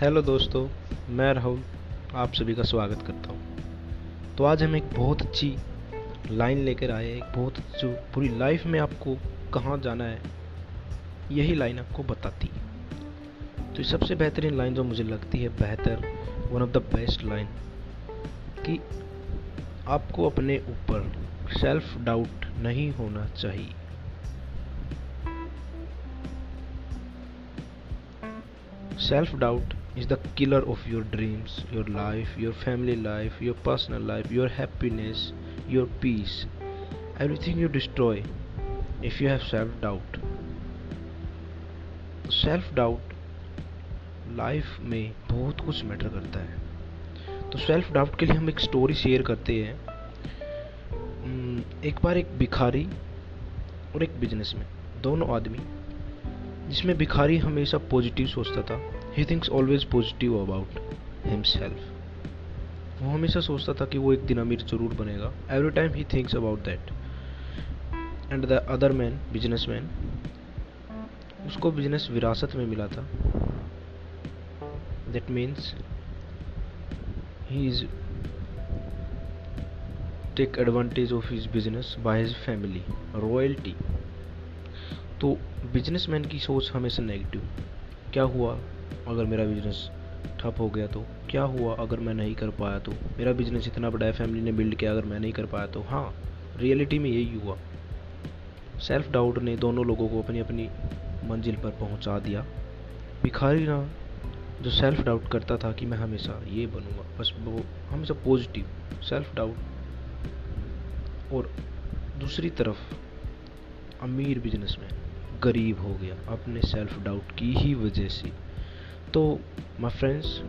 Hello दोस्तों, मैं राहुल, आप सभी का स्वागत करता हूँ। तो आज हम एक बहुत अच्छी लाइन लेकर आए एक बहुत जो पूरी लाइफ में आपको कहाँ जाना है, यही लाइन आपको बताती है। तो सबसे बेहतरीन लाइन जो मुझे लगती है, बेहतर one of the best line कि आपको अपने ऊपर सेल्फ डाउट नहीं होना चाहिए। Self doubt is the killer of your dreams, your life, your family life, your personal life, your happiness, your peace. Everything you destroy if you have self doubt. Self doubt life में बहुत कुछ matter करता है तो self doubt के लिए हम एक स्टोरी शेयर करते हैं एक बार एक भिखारी और एक बिजनेसमैन दोनों आदमी जिसमें भिखारी हमेशा पॉजिटिव सोचता था he thinks always positive about himself वो हमेशा सोचता था कि वो एक दिन अमीर ज़रूर बनेगा। Every time he thinks about that and the other man business man उसको बिज़नेस विरासत में मिला था। That means he is take advantage of his business by his family royalty तो बिजनेसमैन की सोच हमेशा नेगेटिव क्या हुआ? अगर मेरा बिज़नेस ठप हो गया तो? क्या हुआ अगर मैं नहीं कर पाया तो? मेरा बिज़नेस इतना बड़ा है फैमिली ने बिल्ड किया अगर मैं नहीं कर पाया तो? हाँ रियलिटी में यही हुआ। सेल्फ डाउट ने दोनों लोगों को अपनी अपनी मंजिल पर पहुँचा दिया। भिखारी ना, जो सेल्फ डाउट करता था कि मैं हमेशा ये बनूँगा, बस वो हमेशा पॉजिटिव सेल्फ डाउट और दूसरी तरफ़, अमीर बिजनेसमैन गरीब हो गया, अपने सेल्फ डाउट की ही वजह से। तो माय फ्रेंड्स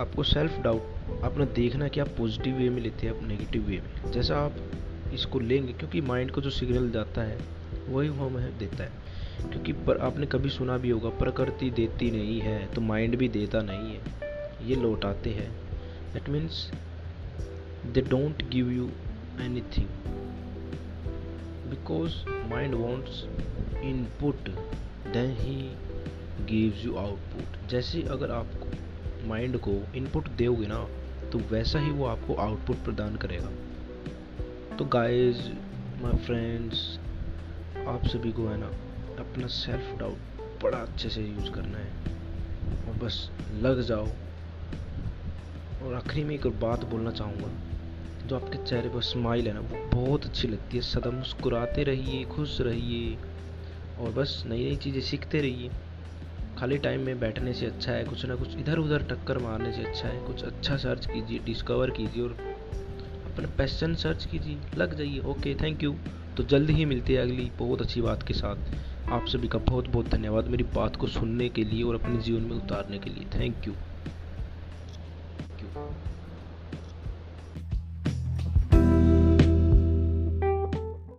आपको सेल्फ डाउट अपना देखना कि आप पॉजिटिव वे में लेते हैं, आप नेगेटिव वे में। जैसा आप इसको लेंगे, क्योंकि माइंड को जो सिग्नल जाता है, वही वो हमें देता है। क्योंकि पर आपने कभी सुना भी होगा, प्रकृति देती नहीं है तो माइंड भी देता नहीं है। ये लौटाते हैं। That means they don't give you anything because mind wants input then he gives you output जैसे अगर आप माइंड को इनपुट दोगे ना तो वैसा ही वो आपको आउटपुट प्रदान करेगा। तो गाइस माय फ्रेंड्स आप सभी को है ना, अपना सेल्फ डाउट बड़ा अच्छे से यूज़ करना है। और बस लग जाओ। और आखिरी में एक और बात बोलना चाहूँगा। जो आपके चेहरे पर स्माइल है ना, वो बहुत अच्छी लगती है। सदा मुस्कुराते रहिए, खुश रहिए। और बस नई नई चीज़ें सीखते रहिए। खाली टाइम में बैठने से अच्छा है, कुछ ना कुछ इधर उधर टक्कर मारने से अच्छा है। कुछ अच्छा सर्च कीजिए डिस्कवर कीजिए और अपना पैशन सर्च कीजिए। लग जाइए ओके थैंक यू तो जल्द ही मिलते हैं अगली बहुत अच्छी बात के साथ। आप सभी का बहुत बहुत धन्यवाद मेरी बात को सुनने के लिए और अपने जीवन में उतारने के लिए। Thank you